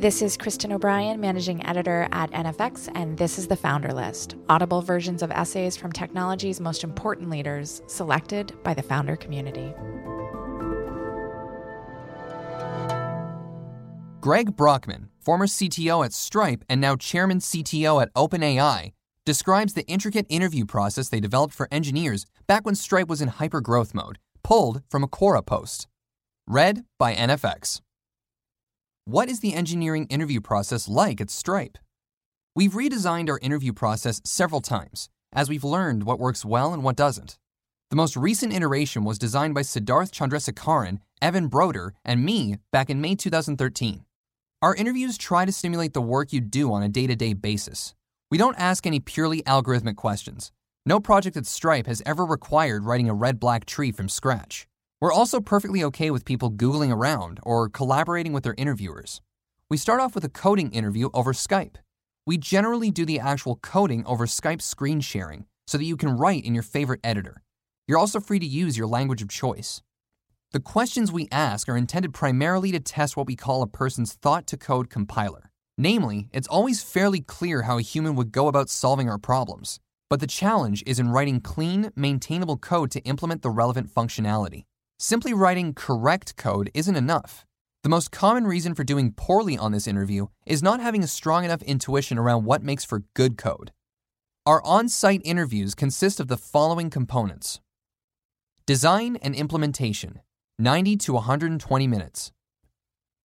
This is Kristen O'Brien, managing editor at NFX, and this is the Founder List audible versions of essays from technology's most important leaders, selected by the founder community. Greg Brockman, former CTO at Stripe and now chairman CTO at OpenAI, describes the intricate interview process they developed for engineers back when Stripe was in hyper growth mode, pulled from a Quora post. Read by NFX. What is the engineering interview process like at Stripe? We've redesigned our interview process several times, as we've learned what works well and what doesn't. The most recent iteration was designed by Siddharth Chandrasekaran, Evan Broder, and me back in May 2013. Our interviews try to simulate the work you do on a day to day basis. We don't ask any purely algorithmic questions. No project at Stripe has ever required writing a red black tree from scratch. We're also perfectly okay with people Googling around or collaborating with their interviewers. We start off with a coding interview over Skype. We generally do the actual coding over Skype screen sharing so that you can write in your favorite editor. You're also free to use your language of choice. The questions we ask are intended primarily to test what we call a person's thought to code compiler. Namely, it's always fairly clear how a human would go about solving our problems, but the challenge is in writing clean, maintainable code to implement the relevant functionality. Simply writing correct code isn't enough. The most common reason for doing poorly on this interview is not having a strong enough intuition around what makes for good code. Our on site interviews consist of the following components Design and implementation, 90 to 120 minutes.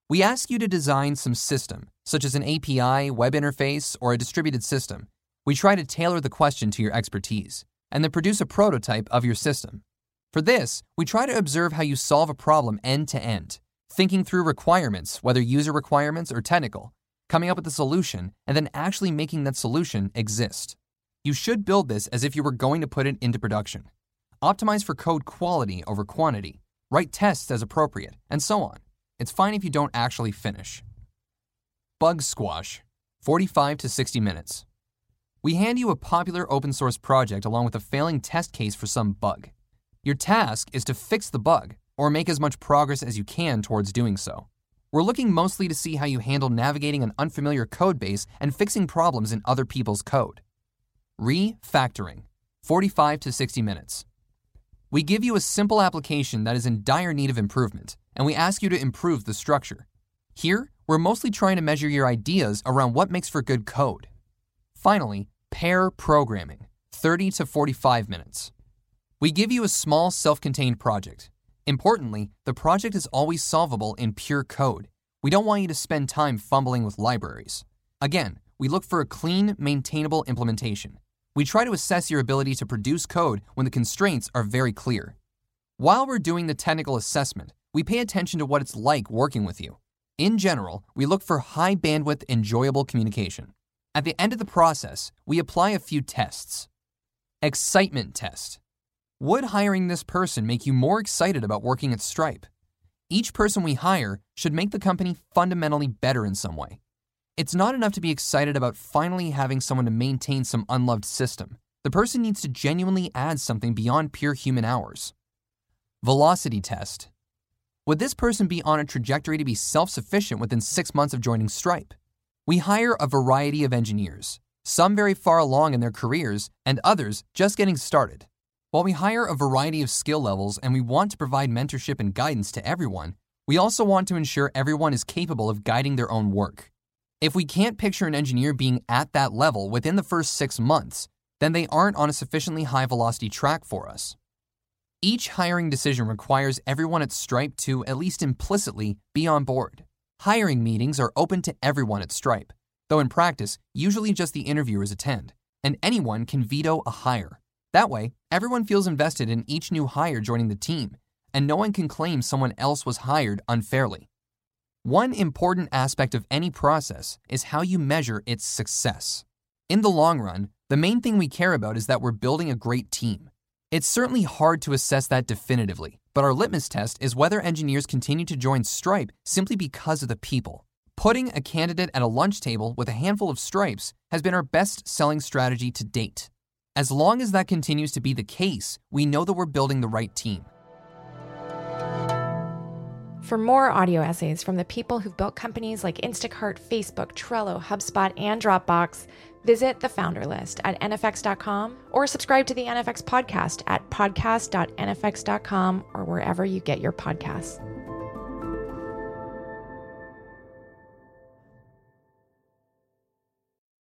We ask you to design some system, such as an API, web interface, or a distributed system. We try to tailor the question to your expertise, and then produce a prototype of your system. For this, we try to observe how you solve a problem end to end, thinking through requirements, whether user requirements or technical, coming up with a solution, and then actually making that solution exist. You should build this as if you were going to put it into production. Optimize for code quality over quantity, write tests as appropriate, and so on. It's fine if you don't actually finish. Bug Squash 45 to 60 minutes. We hand you a popular open source project along with a failing test case for some bug. Your task is to fix the bug or make as much progress as you can towards doing so. We're looking mostly to see how you handle navigating an unfamiliar code base and fixing problems in other people's code. Refactoring 45 to 60 minutes. We give you a simple application that is in dire need of improvement, and we ask you to improve the structure. Here, we're mostly trying to measure your ideas around what makes for good code. Finally, pair programming 30 to 45 minutes. We give you a small self contained project. Importantly, the project is always solvable in pure code. We don't want you to spend time fumbling with libraries. Again, we look for a clean, maintainable implementation. We try to assess your ability to produce code when the constraints are very clear. While we're doing the technical assessment, we pay attention to what it's like working with you. In general, we look for high bandwidth, enjoyable communication. At the end of the process, we apply a few tests. Excitement test. Would hiring this person make you more excited about working at Stripe? Each person we hire should make the company fundamentally better in some way. It's not enough to be excited about finally having someone to maintain some unloved system. The person needs to genuinely add something beyond pure human hours. Velocity test. Would this person be on a trajectory to be self sufficient within six months of joining Stripe? We hire a variety of engineers, some very far along in their careers, and others just getting started. While we hire a variety of skill levels and we want to provide mentorship and guidance to everyone, we also want to ensure everyone is capable of guiding their own work. If we can't picture an engineer being at that level within the first six months, then they aren't on a sufficiently high velocity track for us. Each hiring decision requires everyone at Stripe to, at least implicitly, be on board. Hiring meetings are open to everyone at Stripe, though in practice, usually just the interviewers attend, and anyone can veto a hire. That way, everyone feels invested in each new hire joining the team, and no one can claim someone else was hired unfairly. One important aspect of any process is how you measure its success. In the long run, the main thing we care about is that we're building a great team. It's certainly hard to assess that definitively, but our litmus test is whether engineers continue to join Stripe simply because of the people. Putting a candidate at a lunch table with a handful of stripes has been our best selling strategy to date. As long as that continues to be the case, we know that we're building the right team. For more audio essays from the people who've built companies like Instacart, Facebook, Trello, HubSpot, and Dropbox, visit the founder list at nfx.com or subscribe to the NFX podcast at podcast.nfx.com or wherever you get your podcasts.